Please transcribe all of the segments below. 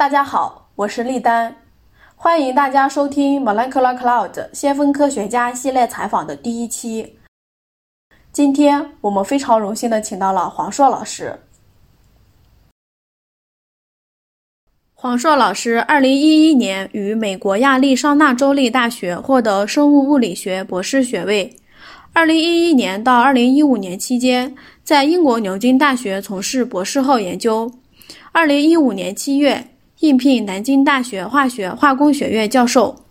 大家好，我是丽丹，欢迎大家收听 Molecular Cloud 先锋科学家系列采访的第一期。今天我们非常荣幸的请到了黄硕老师。黄硕老师二零一一年于美国亚利桑那州立大学获得生物物理学博士学位。二零一一年到二零一五年期间，在英国牛津大学从事博士后研究。二零一五年七月，应聘南京大学化学化工学院教授。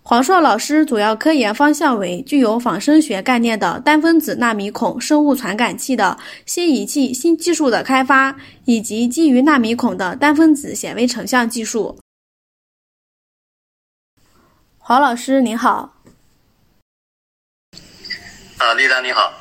黄硕老师主要科研方向为具有仿生学概念的单分子纳米孔生物传感器的新仪器新技术的开发，以及基于纳米孔的单分子显微成像技术。黄老师您好。啊，丽丹你好。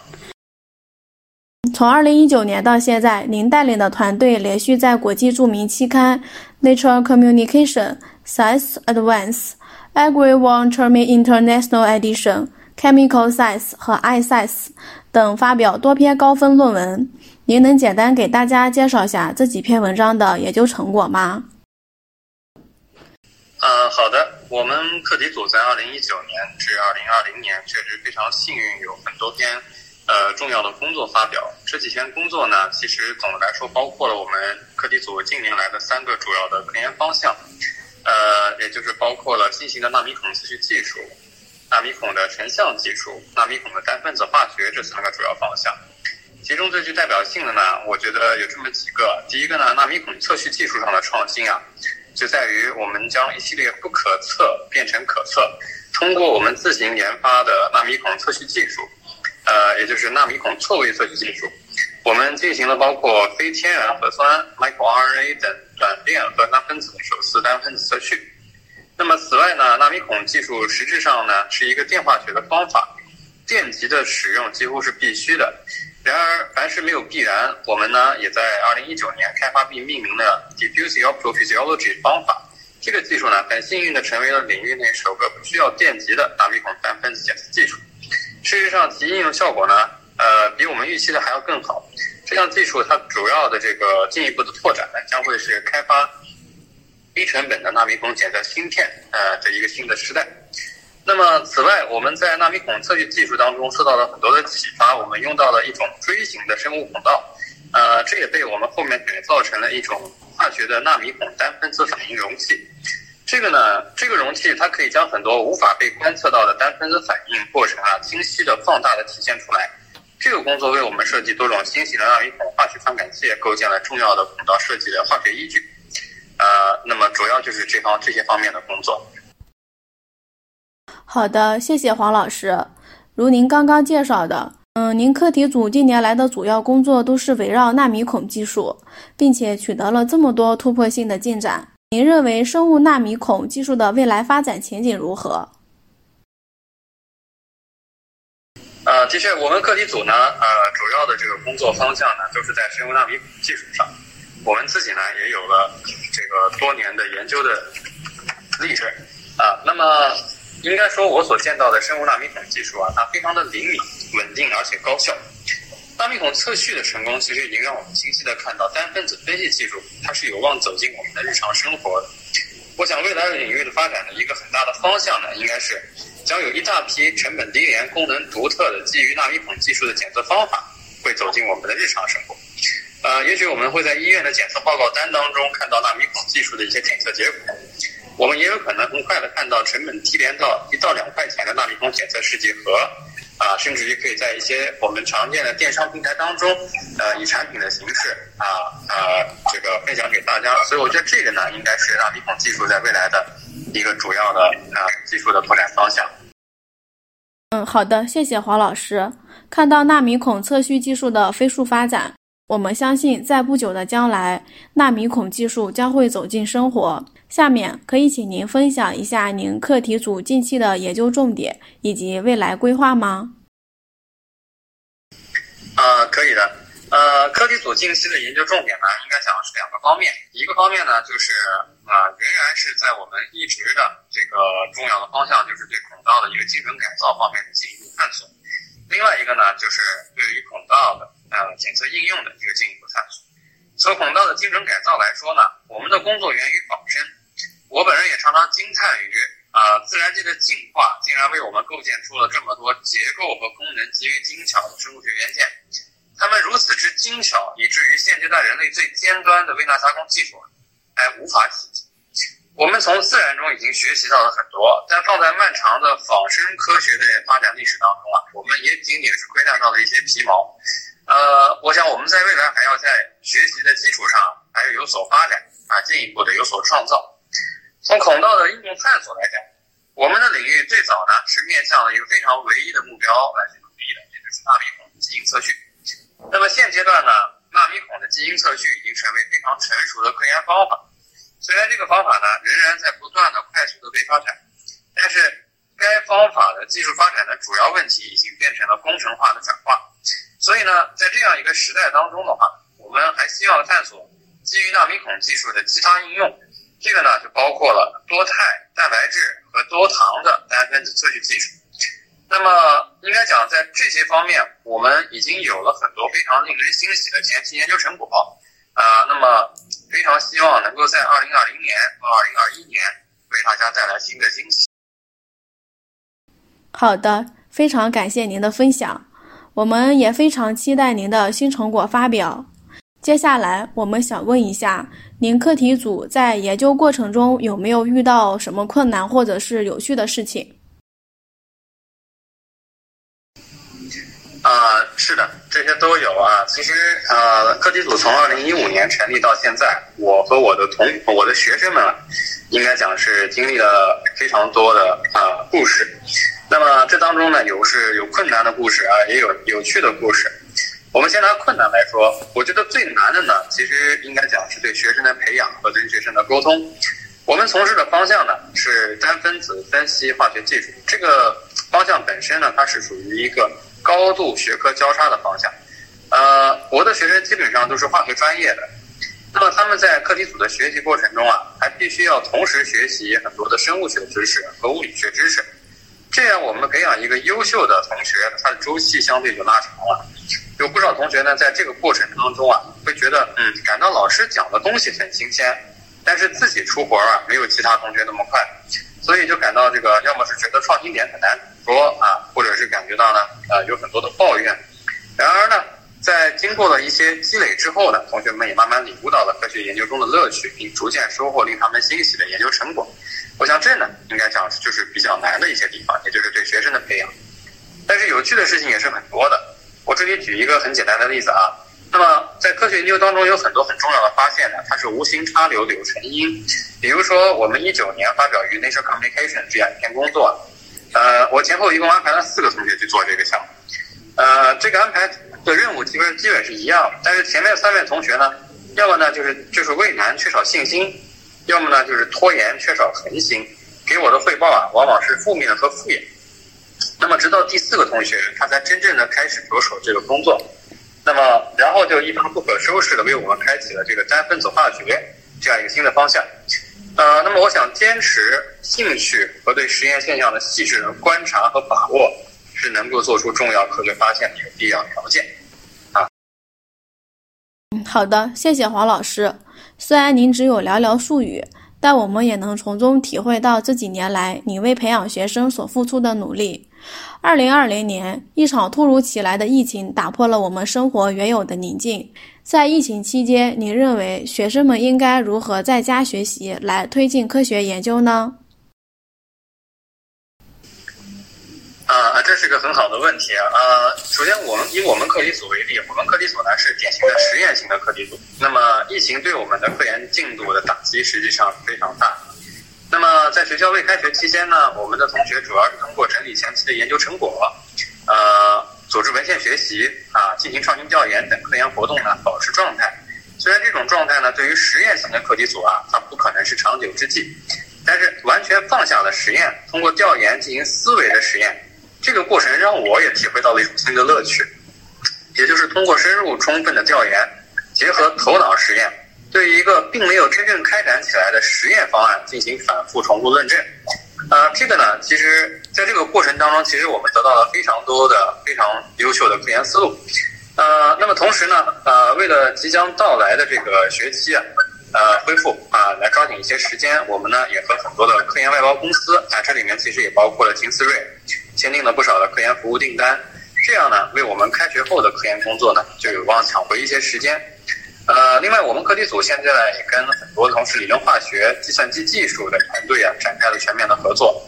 从二零一九年到现在，您带领的团队连续在国际著名期刊《Nature Communication》、《Science Advance》。Agri One Termi International Edition、Chemical Science 和 iScience 等发表多篇高分论文。您能简单给大家介绍下这几篇文章的研究成果吗？呃，好的。我们课题组在二零一九年至二零二零年确实非常幸运，有很多篇呃重要的工作发表。这几天工作呢，其实总的来说包括了我们课题组近年来的三个主要的科研方向。呃，也就是包括了新型的纳米孔测序技术、纳米孔的成像技术、纳米孔的单分子化学这三个主要方向。其中最具代表性的呢，我觉得有这么几个。第一个呢，纳米孔测序技术上的创新啊，就在于我们将一系列不可测变成可测，通过我们自行研发的纳米孔测序技术，呃，也就是纳米孔错位测序技术。我们进行了包括非天然核酸、microRNA 等短链和单分子的首次单分子测序。那么此外呢，纳米孔技术实质上呢是一个电化学的方法，电极的使用几乎是必须的。然而，凡是没有必然，我们呢也在2019年开发并命名了 diffuse optical physiology 方法。这个技术呢，很幸运的成为了领域内首个不需要电极的纳米孔单分子检测技术。事实上，其应用效果呢？呃，比我们预期的还要更好。这项技术它主要的这个进一步的拓展呢，将会是开发低成本的纳米孔检测芯片呃的一个新的时代。那么，此外，我们在纳米孔测序技术当中受到了很多的启发，我们用到了一种锥形的生物孔道，呃，这也被我们后面改造成了一种化学的纳米孔单分子反应容器。这个呢，这个容器它可以将很多无法被观测到的单分子反应过程啊，清晰的、放大的体现出来。这个工作为我们设计多种新型的纳米孔化学传感器构建了重要的孔道设计的化学依据。呃，那么主要就是这方这些方面的工作。好的，谢谢黄老师。如您刚刚介绍的，嗯，您课题组近年来的主要工作都是围绕纳米孔技术，并且取得了这么多突破性的进展。您认为生物纳米孔技术的未来发展前景如何？呃，的确，我们课题组呢，呃，主要的这个工作方向呢，就是在生物纳米孔技术上。我们自己呢，也有了这个多年的研究的历程啊。那么，应该说，我所见到的生物纳米孔技术啊，它非常的灵敏、稳定，而且高效。纳米孔测序的成功，其实已经让我们清晰的看到，单分子分析技术它是有望走进我们的日常生活的。我想，未来的领域的发展的一个很大的方向呢，应该是。将有一大批成本低廉、功能独特的基于纳米孔技术的检测方法会走进我们的日常生活。呃，也许我们会在医院的检测报告单当中看到纳米孔技术的一些检测结果。我们也有可能很快的看到成本低廉到一到两块钱的纳米孔检测试剂盒，啊，甚至于可以在一些我们常见的电商平台当中，呃，以产品的形式啊啊这个分享给大家。所以我觉得这个呢，应该是纳米孔技术在未来的。一个主要的啊技术的拓展方向。嗯，好的，谢谢黄老师。看到纳米孔测序技术的飞速发展，我们相信在不久的将来，纳米孔技术将会走进生活。下面可以请您分享一下您课题组近期的研究重点以及未来规划吗？呃，可以的。呃，课题组近期的研究重点呢，应该讲是两个方面。一个方面呢，就是啊，仍然是在我们一直的这个重要的方向，就是对孔道的一个精准改造方面的进一步探索。另外一个呢，就是对于孔道的呃检测应用的一个进一步探索。从孔道的精准改造来说呢，我我们的工作源于仿生，我本人也常常惊叹于啊，自然界的进化竟然为我们构建出了这么多结构和功能极为精巧的生物学元件。它们如此之精巧，以至于现阶段人类最尖端的微纳加工技术还无法企及。我们从自然中已经学习到了很多，但放在漫长的仿生科学的发展历史当中啊，我们也仅仅是窥探到了一些皮毛。呃，我想我们在未来还要在学习的基础上还要有所发展啊，进一步的有所创造。从孔道的应用探索来讲，我们的领域最早呢是面向了一个非常唯一的目标来去努力的，也就是纳米孔基因测序。那么现阶段呢，纳米孔的基因测序已经成为非常成熟的科研方法。虽然这个方法呢仍然在不断的快速的被发展，但是该方法的技术发展的主要问题已经变成了工程化的转化。所以呢，在这样一个时代当中的话，我们还希望探索基于纳米孔技术的其他应用。这个呢就包括了多肽蛋白质和多糖的单分子测序技术。那么应该讲，在这些方面，我们已经有了很多非常令人欣喜的前期研究成果。啊，那么非常希望能够在二零二零年和二零二一年为大家带来新的惊喜。好的，非常感谢您的分享，我们也非常期待您的新成果发表。接下来，我们想问一下，您课题组在研究过程中有没有遇到什么困难或者是有趣的事情？啊，是的，这些都有啊。其实，呃，课题组从二零一五年成立到现在，我和我的同我的学生们，应该讲是经历了非常多的啊故事。那么这当中呢，有是有困难的故事啊，也有有趣的故事。我们先拿困难来说，我觉得最难的呢，其实应该讲是对学生的培养和对学生的沟通。我们从事的方向呢是单分子分析化学技术，这个方向本身呢，它是属于一个。高度学科交叉的方向，呃，我的学生基本上都是化学专业的，那么他们在课题组的学习过程中啊，还必须要同时学习很多的生物学知识和物理学知识，这样我们培养一个优秀的同学，他的周期相对就拉长了。有不少同学呢，在这个过程当中啊，会觉得嗯，感到老师讲的东西很新鲜，但是自己出活啊，没有其他同学那么快，所以就感到这个，要么是觉得创新点很难。说啊，或者是感觉到呢，呃，有很多的抱怨。然而呢，在经过了一些积累之后呢，同学们也慢慢领悟到了科学研究中的乐趣，并逐渐收获令他们欣喜的研究成果。我想这呢，应该讲就是比较难的一些地方，也就是对学生的培养。但是有趣的事情也是很多的。这里举一个很简单的例子啊。那么在科学研究当中，有很多很重要的发现呢，它是无心插柳柳成荫。比如说，我们一九年发表于《Nature Communication》这样一篇工作。呃，我前后一共安排了四个同学去做这个项目，呃，这个安排的任务基本基本是一样，但是前面三位同学呢，要么呢就是就是畏难缺少信心，要么呢就是拖延缺少恒心，给我的汇报啊往往是负面和敷衍。那么直到第四个同学，他才真正的开始着手这个工作，那么然后就一发不可收拾的为我们开启了这个单分子化学这样一个新的方向。呃，那么我想坚持兴趣和对实验现象的细致的观察和把握，是能够做出重要科学发现的一个必要条件。啊，嗯，好的，谢谢黄老师。虽然您只有寥寥数语，但我们也能从中体会到这几年来你为培养学生所付出的努力。二零二零年，一场突如其来的疫情打破了我们生活原有的宁静。在疫情期间，你认为学生们应该如何在家学习来推进科学研究呢？啊，这是个很好的问题啊。呃，首先，我们以我们课题组为例，我们课题组呢是典型的实验型的课题组。那么，疫情对我们的科研进度的打击实际上非常大。那么，在学校未开学期间呢，我们的同学主要是通过整理前期的研究成果，呃。组织文献学习啊，进行创新调研等科研活动呢，保持状态。虽然这种状态呢，对于实验型的课题组啊，它不可能是长久之计，但是完全放下了实验，通过调研进行思维的实验，这个过程让我也体会到了一种新的乐趣，也就是通过深入充分的调研，结合头脑实验，对一个并没有真正开展起来的实验方案进行反复重复论证。呃，这个呢，其实在这个过程当中，其实我们得到了非常多的非常优秀的科研思路。呃，那么同时呢，呃，为了即将到来的这个学期啊，呃恢复啊，来抓紧一些时间。我们呢也和很多的科研外包公司啊，这里面其实也包括了金思瑞，签订了不少的科研服务订单。这样呢，为我们开学后的科研工作呢，就有望抢回一些时间。呃，另外，我们课题组现在，也跟很多从事理论化学、计算机技术的团队啊，展开了全面的合作，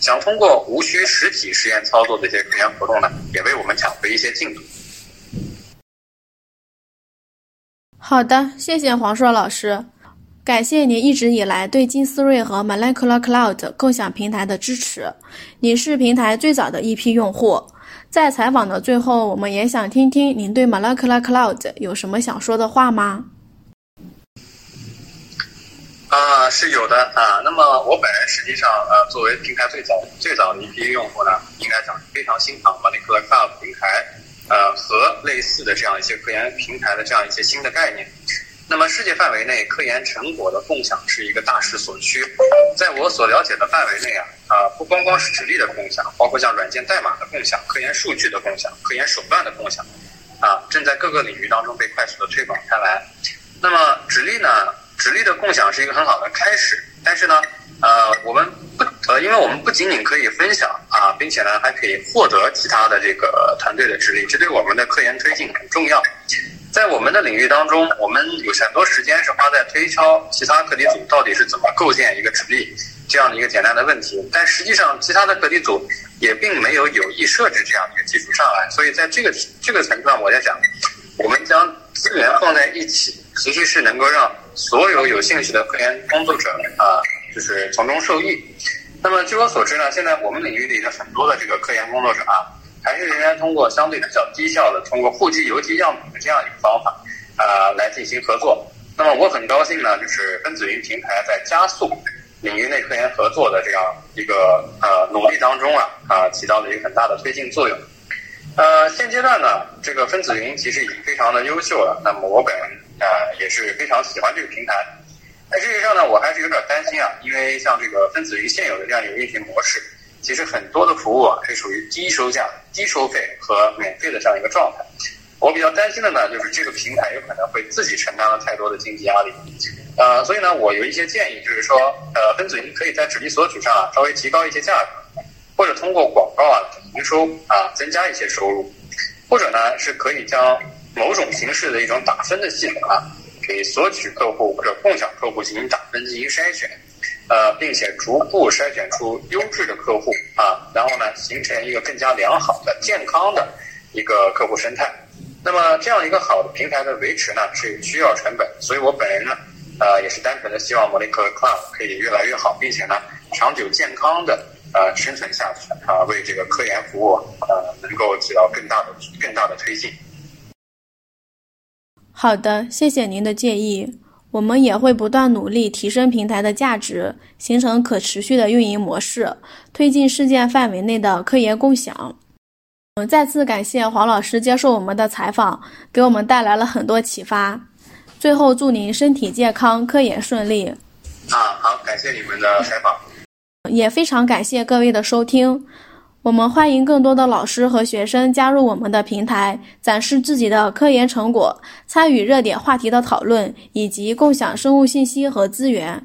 想通过无需实体实验操作的一些科研活动呢，也为我们抢回一些进度。好的，谢谢黄硕老师，感谢您一直以来对金思瑞和 Molecular Cloud 共享平台的支持，你是平台最早的一批用户。在采访的最后，我们也想听听您对 Molecular Cloud 有什么想说的话吗？啊，是有的啊。那么我本人实际上呃，作为平台最早最早的一批用户呢，应该讲非常欣赏 Molecular Cloud 平台，呃，和类似的这样一些科研平台的这样一些新的概念。那么世界范围内，科研成果的共享是一个大势所趋。在我所了解的范围内啊。啊，不光光是纸力的共享，包括像软件代码的共享、科研数据的共享、科研手段的共享，啊，正在各个领域当中被快速的推广开来。那么纸力呢？纸力的共享是一个很好的开始，但是呢，呃，我们不呃，因为我们不仅仅可以分享啊，并且呢，还可以获得其他的这个团队的纸力，这对我们的科研推进很重要。在我们的领域当中，我们有很多时间是花在推敲其他课题组到底是怎么构建一个纸力。这样的一个简单的问题，但实际上其他的课题组也并没有有意设置这样的一个技术上来，所以在这个这个层面，我在讲，我们将资源放在一起，其实是能够让所有有兴趣的科研工作者啊，就是从中受益。那么据我所知呢，现在我们领域里的很多的这个科研工作者啊，还是仍然通过相对比较低效的通过户籍邮寄样品的这样一个方法啊来进行合作。那么我很高兴呢，就是分子云平台在加速。领域内科研合作的这样一个呃努力当中啊啊起到了一个很大的推进作用。呃，现阶段呢，这个分子云其实已经非常的优秀了。那么我本人啊也是非常喜欢这个平台。但事实上呢，我还是有点担心啊，因为像这个分子云现有的这样一个运行模式，其实很多的服务啊是属于低收价、低收费和免费的这样一个状态。我比较担心的呢，就是这个平台有可能会自己承担了太多的经济压力。呃，所以呢，我有一些建议，就是说，呃，分子云可以在纸力索取上啊稍微提高一些价格，或者通过广告啊营收啊增加一些收入，或者呢是可以将某种形式的一种打分的系统啊，给索取客户或者共享客户进行打分进行筛选，呃，并且逐步筛选出优质的客户啊，然后呢形成一个更加良好的健康的一个客户生态。那么这样一个好的平台的维持呢是需要成本，所以我本人呢。呃，也是单纯的希望 Molecular Cloud 可以越来越好，并且呢，长久健康的呃生存下去啊，为这个科研服务呃能够起到更大的更大的推进。好的，谢谢您的建议，我们也会不断努力提升平台的价值，形成可持续的运营模式，推进事件范围内的科研共享。嗯，再次感谢黄老师接受我们的采访，给我们带来了很多启发。最后，祝您身体健康，科研顺利。啊，好，感谢你们的采访，也非常感谢各位的收听。我们欢迎更多的老师和学生加入我们的平台，展示自己的科研成果，参与热点话题的讨论，以及共享生物信息和资源。